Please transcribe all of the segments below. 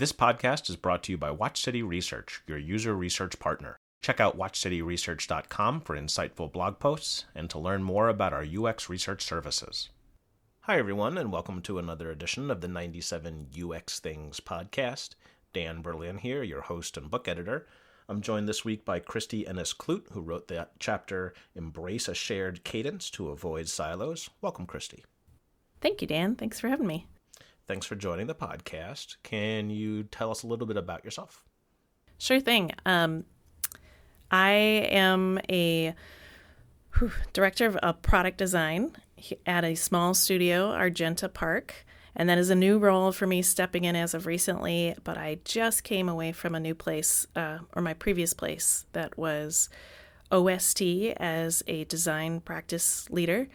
This podcast is brought to you by Watch City Research, your user research partner. Check out watchcityresearch.com for insightful blog posts and to learn more about our UX research services. Hi, everyone, and welcome to another edition of the 97 UX Things podcast. Dan Berlin here, your host and book editor. I'm joined this week by Christy Ennis Kloote, who wrote the chapter Embrace a Shared Cadence to Avoid Silos. Welcome, Christy. Thank you, Dan. Thanks for having me. Thanks for joining the podcast. Can you tell us a little bit about yourself? Sure thing. Um, I am a whew, director of product design at a small studio, Argenta Park. And that is a new role for me stepping in as of recently. But I just came away from a new place, uh, or my previous place, that was OST as a design practice leader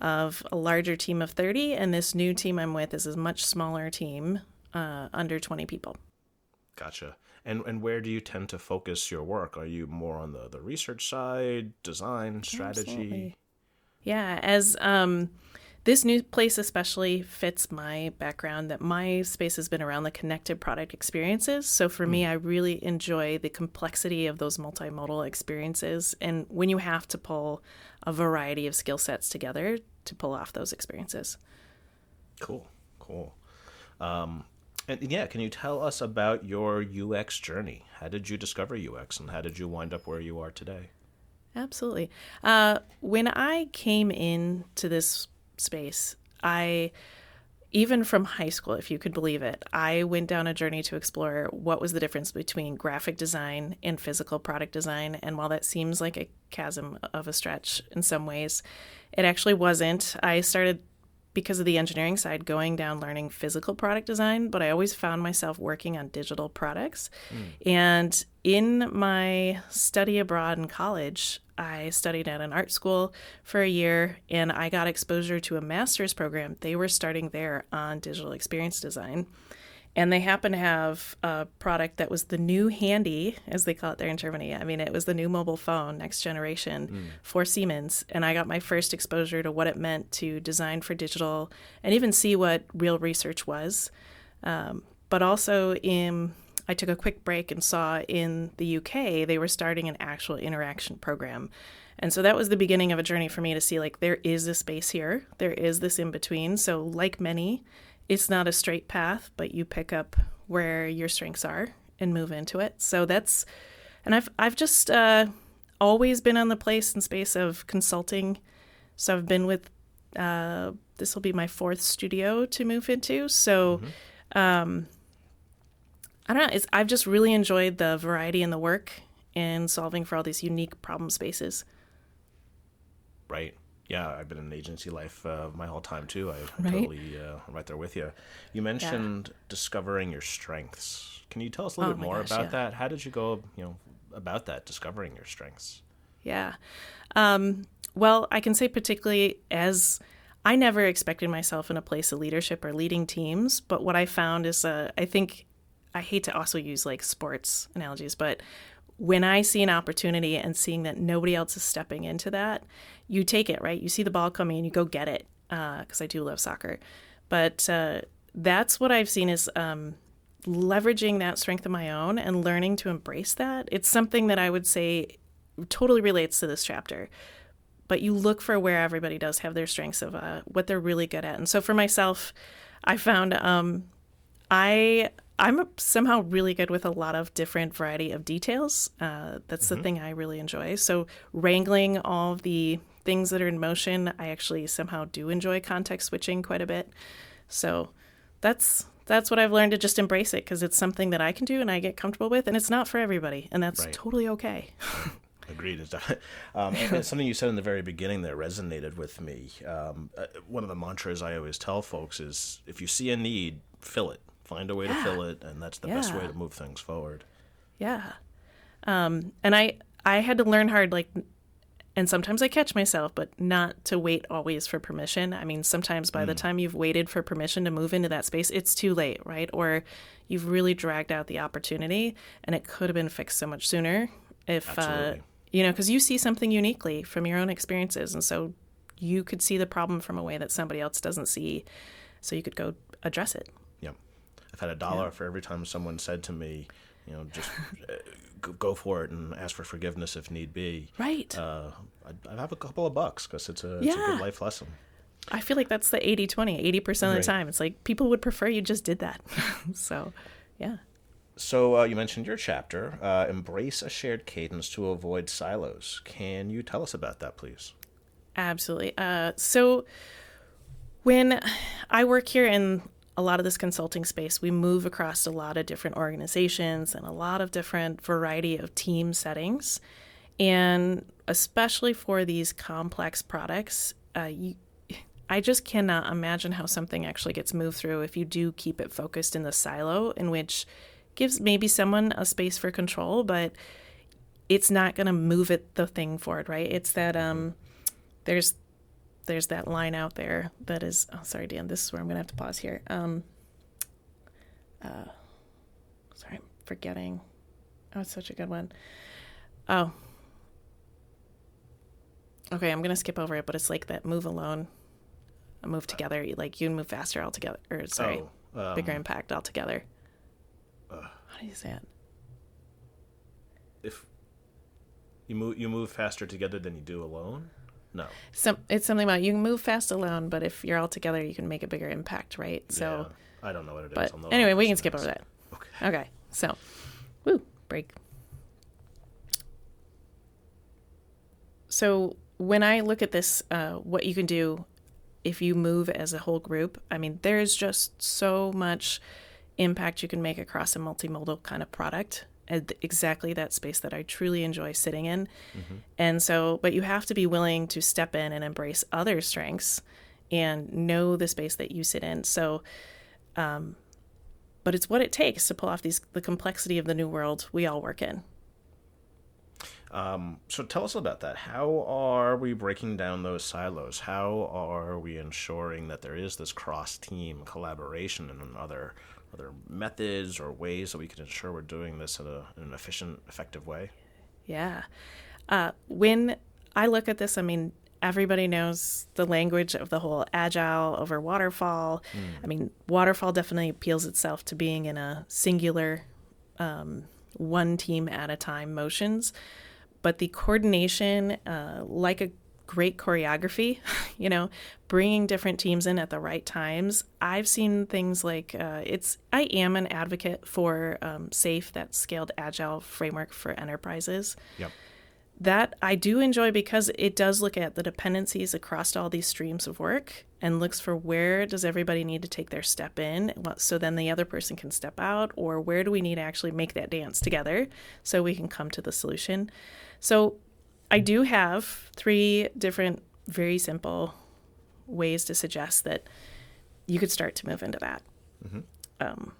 of a larger team of 30, and this new team I'm with is a much smaller team, uh, under 20 people. Gotcha. And and where do you tend to focus your work? Are you more on the, the research side, design, strategy? Absolutely. Yeah, as um, this new place especially fits my background that my space has been around the connected product experiences. So for mm. me, I really enjoy the complexity of those multimodal experiences and when you have to pull a variety of skill sets together to pull off those experiences. Cool, cool. Um, and yeah, can you tell us about your UX journey? How did you discover UX and how did you wind up where you are today? Absolutely. Uh, when I came in to this space, I even from high school, if you could believe it, I went down a journey to explore what was the difference between graphic design and physical product design. And while that seems like a chasm of a stretch in some ways, it actually wasn't. I started because of the engineering side going down learning physical product design, but I always found myself working on digital products. Mm. And in my study abroad in college, I studied at an art school for a year and I got exposure to a master's program. They were starting there on digital experience design. And they happen to have a product that was the new handy, as they call it there in Germany. I mean, it was the new mobile phone, next generation mm. for Siemens. And I got my first exposure to what it meant to design for digital and even see what real research was. Um, but also in I took a quick break and saw in the UK they were starting an actual interaction program. And so that was the beginning of a journey for me to see like there is a space here, there is this in between. So, like many, it's not a straight path, but you pick up where your strengths are and move into it. So that's, and I've I've just uh, always been on the place and space of consulting. So I've been with uh, this will be my fourth studio to move into. So. Mm-hmm. Um, I don't know. I've just really enjoyed the variety in the work and solving for all these unique problem spaces. Right. Yeah, I've been in agency life uh, my whole time too. I, am right? totally uh, right there with you. You mentioned yeah. discovering your strengths. Can you tell us a little oh bit more gosh, about yeah. that? How did you go, you know, about that discovering your strengths? Yeah. Um, well, I can say particularly as I never expected myself in a place of leadership or leading teams, but what I found is uh, I think I hate to also use like sports analogies, but when I see an opportunity and seeing that nobody else is stepping into that, you take it, right? You see the ball coming and you go get it because uh, I do love soccer. But uh, that's what I've seen is um, leveraging that strength of my own and learning to embrace that. It's something that I would say totally relates to this chapter. But you look for where everybody does have their strengths of uh, what they're really good at. And so for myself, I found um, I I'm somehow really good with a lot of different variety of details. Uh, that's mm-hmm. the thing I really enjoy. So wrangling all of the things that are in motion, I actually somehow do enjoy context switching quite a bit. So that's that's what I've learned to just embrace it because it's something that I can do and I get comfortable with, and it's not for everybody, and that's right. totally okay. Agreed. Um, and something you said in the very beginning that resonated with me. Um, uh, one of the mantras I always tell folks is if you see a need, fill it find a way yeah. to fill it, and that's the yeah. best way to move things forward. Yeah, um, and I I had to learn hard, like, and sometimes I catch myself, but not to wait always for permission. I mean, sometimes by mm. the time you've waited for permission to move into that space, it's too late, right? Or you've really dragged out the opportunity, and it could have been fixed so much sooner if. Uh, you know, because you see something uniquely from your own experiences, and so you could see the problem from a way that somebody else doesn't see, so you could go address it I've had a dollar yeah. for every time someone said to me, you know, just uh, go for it and ask for forgiveness if need be. Right. Uh, I, I have a couple of bucks because it's, a, it's a good life lesson. I feel like that's the 80 20, 80% of the time. It's like people would prefer you just did that. so, yeah. So, uh, you mentioned your chapter, uh, Embrace a Shared Cadence to Avoid Silos. Can you tell us about that, please? Absolutely. Uh, so, when I work here in a lot of this consulting space, we move across a lot of different organizations and a lot of different variety of team settings. And especially for these complex products, uh, you, I just cannot imagine how something actually gets moved through if you do keep it focused in the silo, in which gives maybe someone a space for control, but it's not going to move it the thing forward, right? It's that um, there's there's that line out there that is oh sorry dan this is where i'm gonna have to pause here. Um uh sorry i'm forgetting. Oh it's such a good one. Oh. Okay i'm gonna skip over it but it's like that move alone move together like you move faster altogether or sorry oh, um, bigger impact altogether. uh, how do you say it? if you move you move faster together than you do alone no. Some it's something about you can move fast alone, but if you're all together, you can make a bigger impact, right? So yeah, I don't know what it but is. Anyway, we can skip over that. Okay. Okay. So, woo, break. So when I look at this, uh, what you can do if you move as a whole group, I mean, there's just so much impact you can make across a multimodal kind of product exactly that space that I truly enjoy sitting in. Mm-hmm. And so, but you have to be willing to step in and embrace other strengths and know the space that you sit in. So, um, but it's what it takes to pull off these the complexity of the new world we all work in. Um, so tell us about that. How are we breaking down those silos? How are we ensuring that there is this cross team collaboration and other other methods or ways that we can ensure we're doing this in, a, in an efficient, effective way? Yeah. Uh, when I look at this, I mean, everybody knows the language of the whole agile over waterfall. Mm. I mean, waterfall definitely appeals itself to being in a singular, um, one team at a time motions. But the coordination, uh, like a great choreography, you know, bringing different teams in at the right times. I've seen things like uh, it's, I am an advocate for um, SAFe, that scaled agile framework for enterprises. Yep. That I do enjoy because it does look at the dependencies across all these streams of work and looks for where does everybody need to take their step in so then the other person can step out or where do we need to actually make that dance together so we can come to the solution. So I do have three different, very simple ways to suggest that you could start to move into that. Mm-hmm. Um,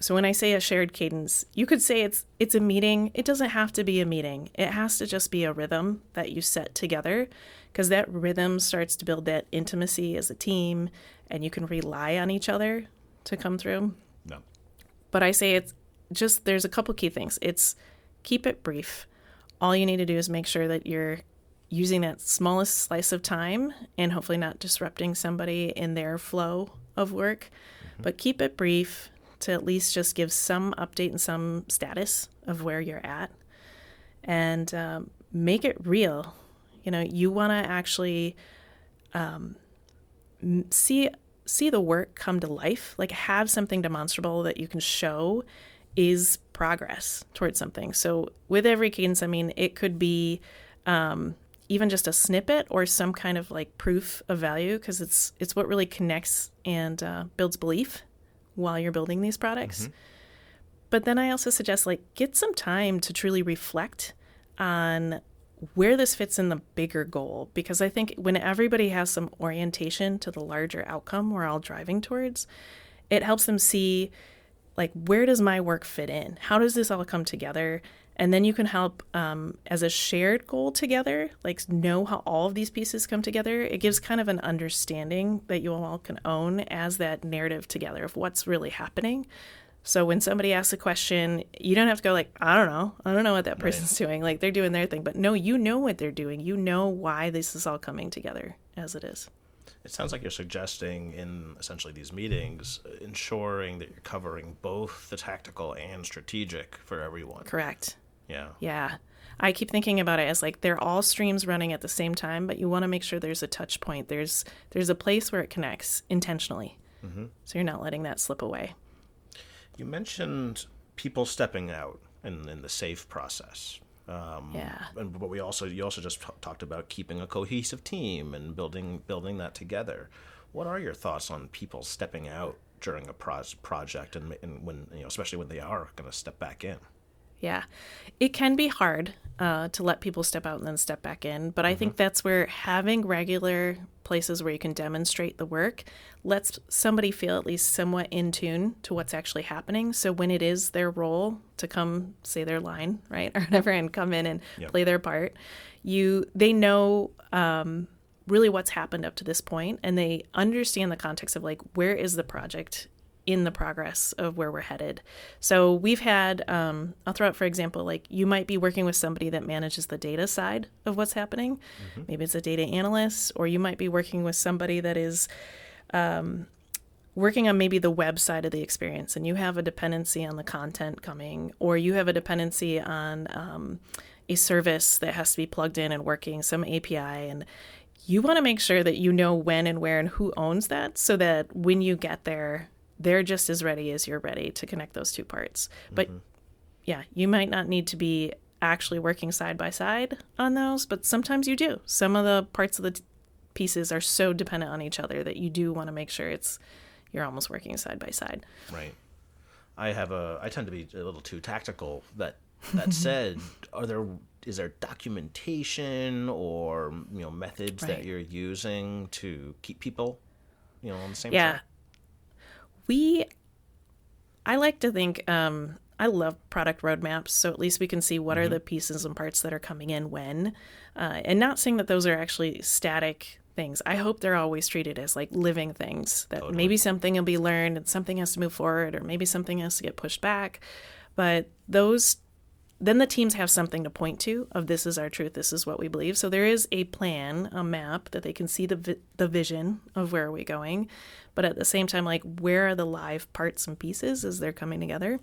so when I say a shared cadence, you could say it's it's a meeting. It doesn't have to be a meeting. It has to just be a rhythm that you set together because that rhythm starts to build that intimacy as a team and you can rely on each other to come through. No. But I say it's just there's a couple key things. It's keep it brief all you need to do is make sure that you're using that smallest slice of time and hopefully not disrupting somebody in their flow of work. Mm-hmm. But keep it brief to at least just give some update and some status of where you're at and um, make it real. You know, you want to actually um, see see the work come to life, like have something demonstrable that you can show is progress towards something. So with every cadence, I mean, it could be um, even just a snippet or some kind of like proof of value because it's it's what really connects and uh, builds belief while you're building these products. Mm-hmm. But then I also suggest like get some time to truly reflect on where this fits in the bigger goal because I think when everybody has some orientation to the larger outcome we're all driving towards, it helps them see like where does my work fit in? How does this all come together? And then you can help um, as a shared goal together like know how all of these pieces come together. It gives kind of an understanding that you all can own as that narrative together of what's really happening. So when somebody asks a question you don't have to go like i don't know. I don't know what that person's right. doing. Like they're doing their thing. But no you know what they're doing. You know why this is all coming together as it is It sounds like you're suggesting in essentially these meetings, ensuring that you're covering both the tactical and strategic for everyone. Correct. Yeah. Yeah. I keep thinking about it as like they're all streams running at the same time, but you want to make sure there's a touch point. There's there's a place where it connects intentionally. Mm-hmm. So you're not letting that slip away. You mentioned people stepping out in, in the SAFe process. Um, yeah. And but we also you also just t- talked about keeping a cohesive team and building building that together. What are your thoughts on people stepping out during a pro- project and, and when you know especially when they are going to step back in? Yeah, it can be hard uh, to let people step out and then step back in, but I mm-hmm. think that's where having regular places where you can demonstrate the work lets somebody feel at least somewhat in tune to what's actually happening. So when it is their role to come say their line, right, or whatever, and come in and yep. play their part, you they know. Um, really what's happened up to this point and they understand the context of like where is the project in the progress of where we're headed. So we've had, um, I'll throw out for example, like you might be working with somebody that manages the data side of what's happening. Mm-hmm. Maybe it's a data analyst, or you might be working with somebody that is um, working on maybe the web side of the experience, and you have a dependency on the content coming, or you have a dependency on um, a service that has to be plugged in and working, some API, and you want to make sure that you know when and where and who owns that so that when you get there they're just as ready as you're ready to connect those two parts. But mm-hmm. yeah, you might not need to be actually working side by side on those, but sometimes you do. Some of the parts of the t- pieces are so dependent on each other that you do want to make sure it's you're almost working side by side. Right. I have a I tend to be a little too tactical. That that said, are there is there documentation or you know methods right. that you're using to keep people you know on the same yeah. track? We I like to think um, I love product roadmaps, so at least we can see what mm-hmm. are the pieces and parts that are coming in when, uh, and not saying that those are actually static things. I hope they're always treated as like living things that totally. maybe something will be learned and something has to move forward, or maybe something has to get pushed back. But those then the teams have something to point to of this is our truth this is what we believe. So there is a plan a map that they can see the vi- the vision of where are we going. But at the same time like where are the live parts and pieces as they're coming together?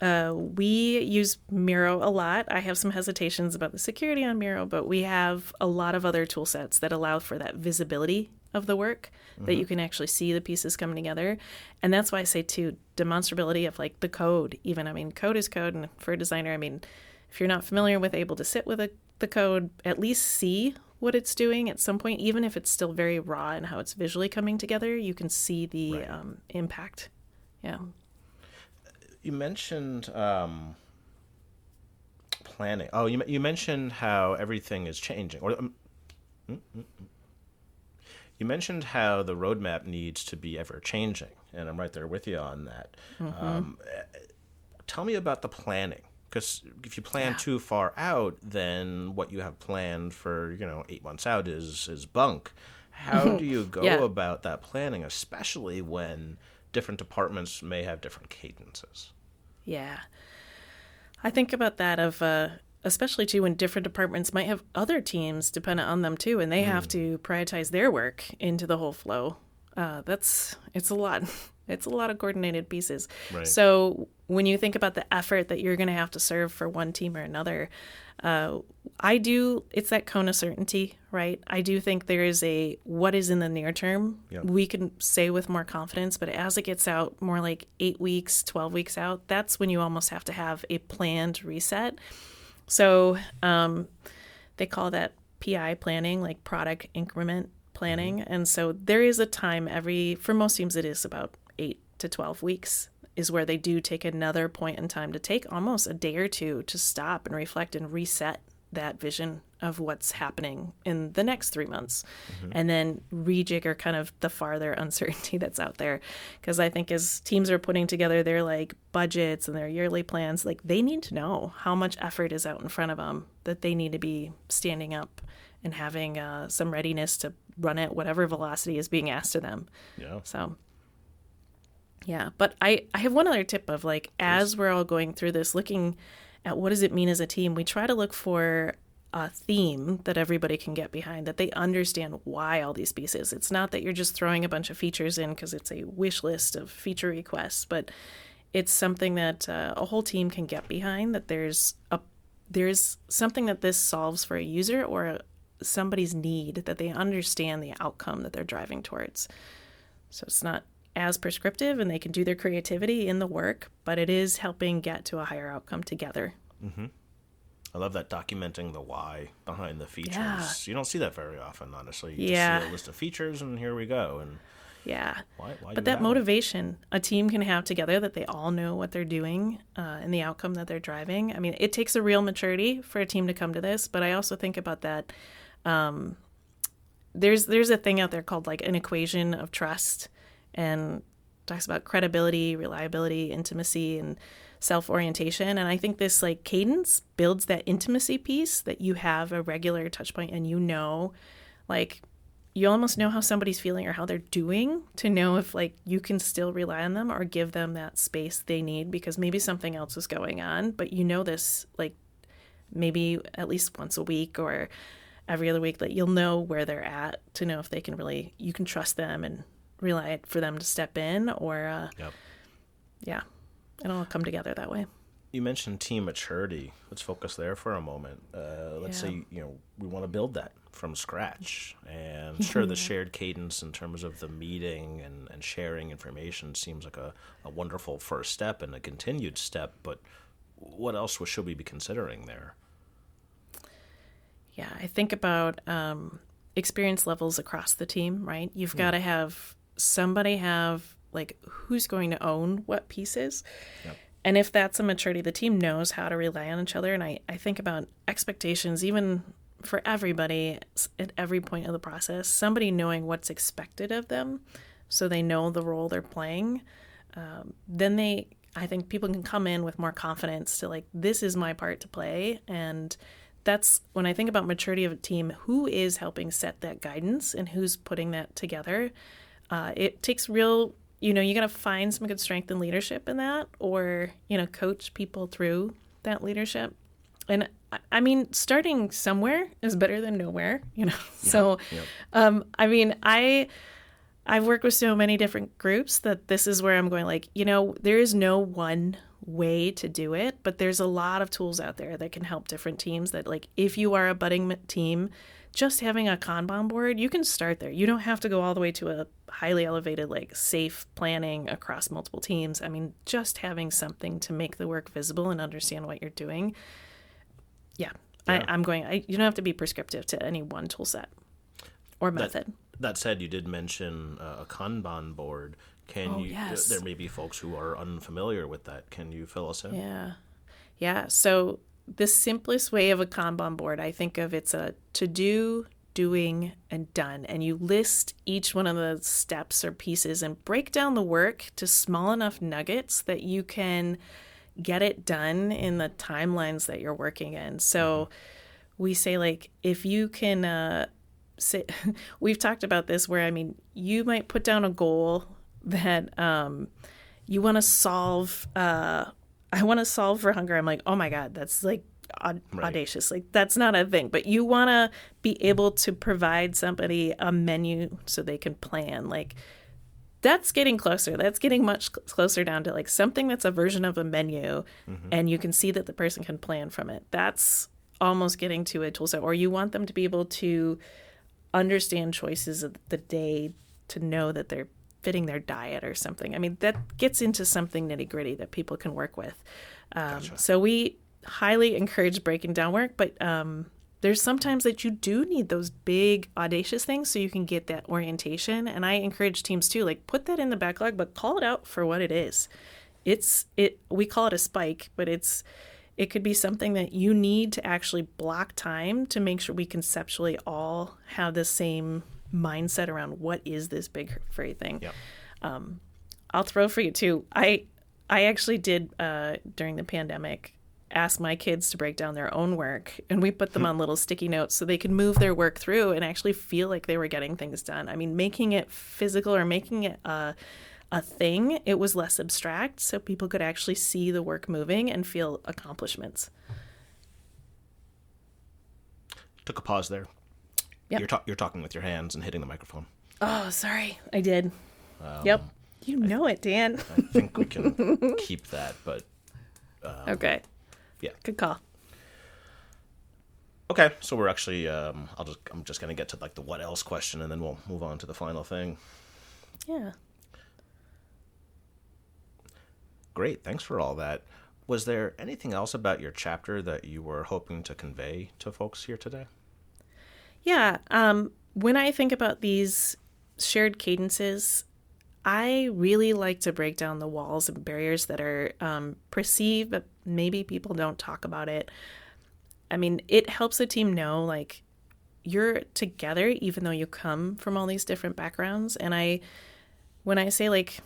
Uh, we use Miro a lot. I have some hesitations about the security on Miro, but we have a lot of other tool sets that allow for that visibility of the work mm-hmm. that you can actually see the pieces coming together. And that's why I say too demonstrability of like the code. Even I mean, code is code, and for a designer, I mean, if you're not familiar with able to sit with a, the code, at least see what it's doing at some point, even if it's still very raw and how it's visually coming together. You can see the right. um, impact. Yeah. You mentioned. Um planning. Oh, you you mentioned how everything is changing. Or um, mm, mm, mm. You mentioned how the roadmap needs to be ever changing, and I'm right there with you on that. Mm-hmm. Um, tell me about the planning, because if you plan yeah. too far out, then what you have planned for you know eight months out is is bunk. How do you go yeah. about that planning, especially when different departments may have different cadences? Yeah, I think about that of uh, especially too when different departments might have other teams dependent on them too and they mm. have to prioritize their work into the whole flow. Uh, that's it's a lot. It's a lot of coordinated pieces. Right. so when you think about the effort that you're going to have to serve for one team or another uh, i do it's that cone of certainty right? I do think there is a what is in the near term we can say with more confidence but as it gets out more like eight weeks 12 weeks out that's when you almost have to have a planned reset so um, they call that PI planning, like product increment planning. Mm-hmm. And so there is a time every, for most teams, it is about eight to 12 weeks is where they do take another point in time to take almost a day or two to stop and reflect and reset that vision of what's happening in the next three months. Mm-hmm. and then rejigger kind of the farther uncertainty that's out there. Because i think as teams are putting together their like budgets and their yearly plans like they need to know how much effort is out in front of them that they need to be standing up and having uh, some readiness to run at whatever velocity is being asked of them. Yeah. So yeah. But i i have one other tip of like as we're all going through this looking at what does it mean as a team, we try to look for a theme that everybody can get behind, that they understand why all these pieces. It's not that you're just throwing a bunch of features in because it's a wish list of feature requests, but it's something that uh, a whole team can get behind. That there's a there's something that this solves for a user or a, somebody's need that they understand the outcome that they're driving towards. So it's not as prescriptive and they can do their creativity in the work, but it is helping get to a higher outcome together. Mm-hmm. I love that documenting the why behind the features. Yeah. You don't see that very often, honestly. You Yeah. just see a list of features and here we go. And Yeah. why? why But that motivation a team can have together that they all know what they're doing uh, and the outcome that they're driving. I mean, it takes a real maturity for a team to come to this, but I also think about that. Um, there's there's a thing out there called like an equation of trust, and talks about credibility, reliability, intimacy, and self orientation. And I think this like cadence builds that intimacy piece that you have a regular touch point and you know, like you almost know how somebody's feeling or how they're doing to know if like you can still rely on them or give them that space they need because maybe something else is going on but you know this like maybe at least once a week or every other week that you'll know where they're at to know if they can really you can trust them and rely for them to step in or uh, Yep. yeah it'll all come together that way You mentioned team maturity. Let's focus there for a moment. Uh, let's Yeah. say you know we want to build that from scratch, and sure, the shared cadence in terms of the meeting and, and sharing information seems like a, a wonderful first step and a continued step. But what else should we be considering there? Yeah, I think about um, experience levels across the team, right? You've got to have somebody have like who's going to own what pieces. Yep. And if that's a maturity, the team knows how to rely on each other. And I, I think about expectations, even for everybody at every point of the process, somebody knowing what's expected of them so they know the role they're playing. Um, then they, I think people can come in with more confidence to like, this is my part to play. And that's when I think about maturity of a team, who is helping set that guidance and who's putting that together. Uh, it takes real, you know, you got to find some good strength and leadership in that, or you know, coach people through that leadership. And I- mean, starting somewhere is better than nowhere, you know. So, Yep. um, I mean, I I've worked with so many different groups that this is where I'm going. Like, you know, there is no one way to do it, but there's a lot of tools out there that can help different teams. That like, if you are a budding team, just having a Kanban board, you can start there. You don't have to go all the way to a highly elevated, like SAFe planning across multiple teams. I mean, just having something to make the work visible and understand what you're doing. Yeah, Yeah. I, I'm going. I, you don't have to be prescriptive to any one tool set or method. That said, you did mention uh, a Kanban board. Can Oh, you? yes. There may be folks who are unfamiliar with that. Can you fill us in? Yeah. Yeah. So the simplest way of a Kanban board, I think of it's a to do, doing, and done. And you list each one of the steps or pieces and break down the work to small enough nuggets that you can get it done in the timelines that you're working in. So we say like if you can uh say we've talked about this where I mean you might put down a goal that um you want to solve uh I want to solve for hunger. I'm like, "Oh my god, that's like aud- Right. audacious. Like that's not a thing." But you want to be able to provide somebody a menu so they can plan. Like that's getting closer. That's getting much cl- closer down to like something that's a version of a menu mm-hmm. and you can see that the person can plan from it. That's almost getting to a tool set or you want them to be able to understand choices of the day to know that they're fitting their diet or something. I mean, that gets into something nitty gritty that people can work with. Um, So we highly encourage breaking down work, but um, there's sometimes that you do need those big audacious things so you can get that orientation. And I encourage teams too, like put that in the backlog, but call it out for what it is. It's it. We call it a spike, but it's it could be something that you need to actually block time to make sure we conceptually all have the same mindset around what is this big furry thing. Yep. Um, I'll throw for you too. I I actually did uh, during the pandemic ask my kids to break down their own work, and we put them hmm. on little sticky notes so they could move their work through and actually feel like they were getting things done. I mean, making it physical or making it a a thing, it was less abstract, so people could actually see the work moving and feel accomplishments. took a pause there. Yep. You're, ta- you're talking with your hands and hitting the microphone. Oh, sorry. I did. yep. You know it, Dan. I think we can keep that, but okay. yeah. Good call. Okay, so we're actually um, I'll just I'm just gonna get to like the what else question, and then we'll move on to the final thing. Yeah. Great, thanks for all that. Was there anything else about your chapter that you were hoping to convey to folks here today? Yeah. Um, when I think about these shared cadences, I really like to break down the walls and barriers that are um, perceived, but maybe people don't talk about it. I mean, it helps a team know like you're together, even though you come from all these different backgrounds. And I, when I say like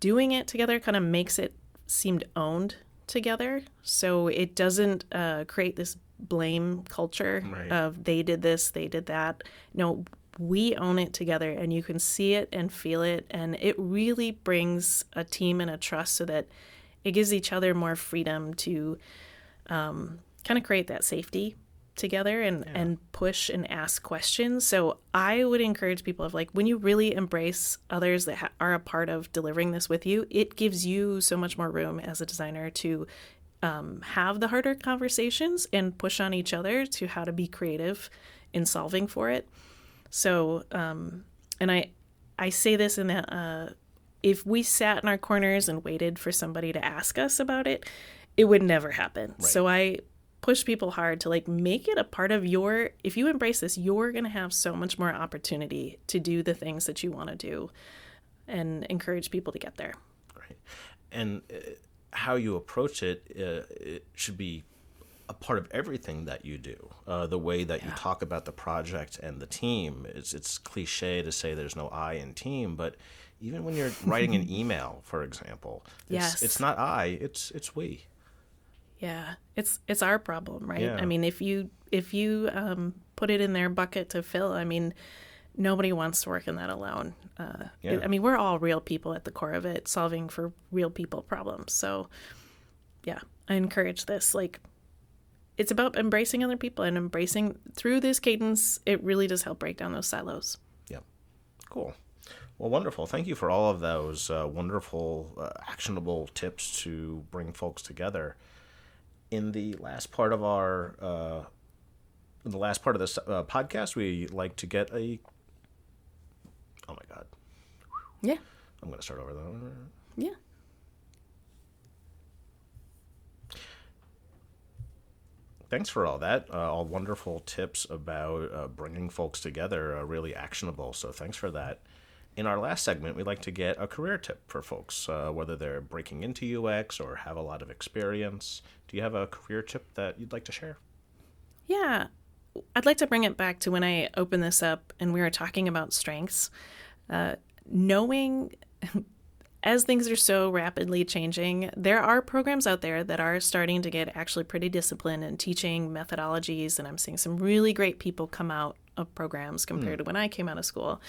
doing it together, kind of makes it seemed owned together. So it doesn't uh, create this blame culture Right. of they did this, they did that. No, we own it together and you can see it and feel it. And it really brings a team and a trust so that it gives each other more freedom to um, kind of create that safety together and and push and ask questions so i would encourage people of like when you really embrace others that ha- are a part of delivering this with you it gives you so much more room as a designer to um, have the harder conversations and push on each other to how to be creative in solving for it. So um, and i i say this in that uh, if we sat in our corners and waited for somebody to ask us about it it would never happen. So i push people hard to like make it a part of your if you embrace this you're going to have so much more opportunity to do the things that you want to do and encourage people to get there. Right. And uh, how you approach it, uh, it should be a part of everything that you do. Uh, the way that you talk about the project and the team. It's, it's cliche to say there's no I in team, but even when you're writing an email, for example, it's, Yes. it's not I, it's it's we. yeah it's it's our problem right Yeah. i mean if you if you um, put it in their bucket to fill i mean nobody wants to work in that alone uh, Yeah. i mean we're all real people at the core of it solving for real people problems so yeah i encourage this like it's about embracing other people and embracing through this cadence it really does help break down those silos Yep. Cool. Well, wonderful. Thank you for all of those uh, wonderful, uh, actionable tips to bring folks together. In the last part of our, uh, in the last part of this uh, podcast, we like to get a. Oh my God! yeah I'm going to start over though. yeah Thanks for all that. Uh, all wonderful tips about uh, bringing folks together, uh, really actionable. So thanks for that. In our last segment, we'd like to get a career tip for folks, uh, whether they're breaking into UX or have a lot of experience. Do you have a career tip that you'd like to share? Yeah. I'd like to bring it back to when I opened this up and we were talking about strengths. Uh, knowing as things are so rapidly changing, there are programs out there that are starting to get actually pretty disciplined in teaching methodologies. And I'm seeing some really great people come out of programs compared to when I came out of school.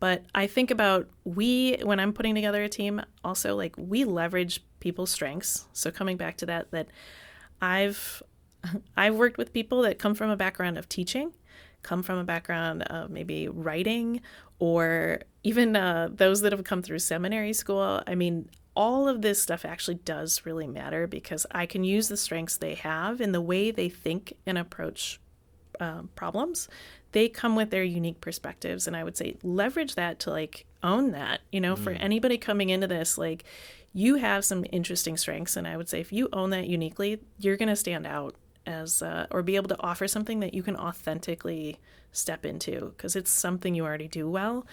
But I think about we, when I'm putting together a team, also like we leverage people's strengths. So coming back to that, that I've I've worked with people that come from a background of teaching, come from a background of maybe writing, or even uh, those that have come through seminary school. I mean, all of this stuff actually does really matter because I can use the strengths they have in the way they think and approach um, problems. They come with their unique perspectives, and I would say leverage that to like own that. You know, for anybody coming into this, like you have some interesting strengths, and I would say if you own that uniquely, you're going to stand out as uh, or be able to offer something that you can authentically step into because it's something you already do well.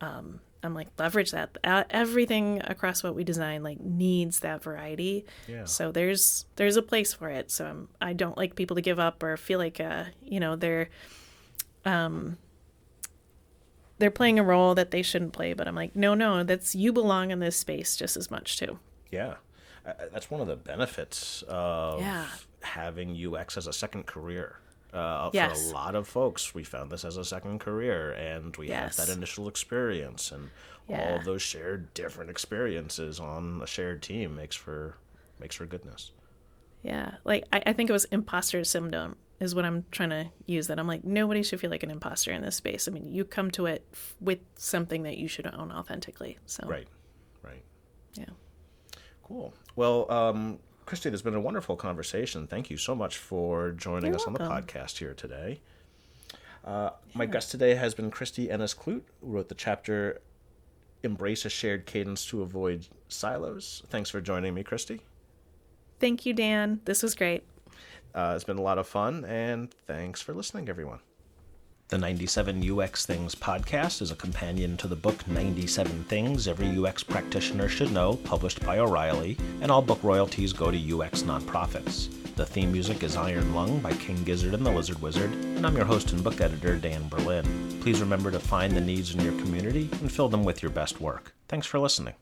Um, I'm like leverage that. Uh, everything across what we design like needs that variety. Yeah. So there's there's a place for it. So I'm, I don't like people to give up or feel like uh you know they're um they're playing a role that they shouldn't play. But I'm like no no that's you belong in this space just as much too. Yeah. That's one of the benefits of Yeah. Having UX as a second career. Uh, Yes. For a lot of folks, we found this as a second career, and we Yes. have that initial experience, and all of those shared different experiences on a shared team makes for makes for goodness. Yeah, like I, I think it was imposter syndrome is what I'm trying to use. That I'm like nobody should feel like an imposter in this space. I mean, you come to it f- with something that you should own authentically. So Right. Right. yeah. Cool. Well, um, Christy, there's been a wonderful conversation. Thank you so much for joining You're us on the podcast here today. Uh, My guest today has been Christy Ennis Kloote, who wrote the chapter Embrace a Shared Cadence to Avoid Silos. Thanks for joining me, Christy. Thank you, Dan. This was great. Uh, it's been a lot of fun, and thanks for listening, everyone. The 97 UX Things podcast is a companion to the book 97 Things Every UX Practitioner Should Know, published by O'Reilly, and all book royalties go to UX nonprofits. The theme music is Iron Lung by King Gizzard and the Lizard Wizard, and I'm your host and book editor, Dan Berlin. Please remember to find the needs in your community and fill them with your best work. Thanks for listening.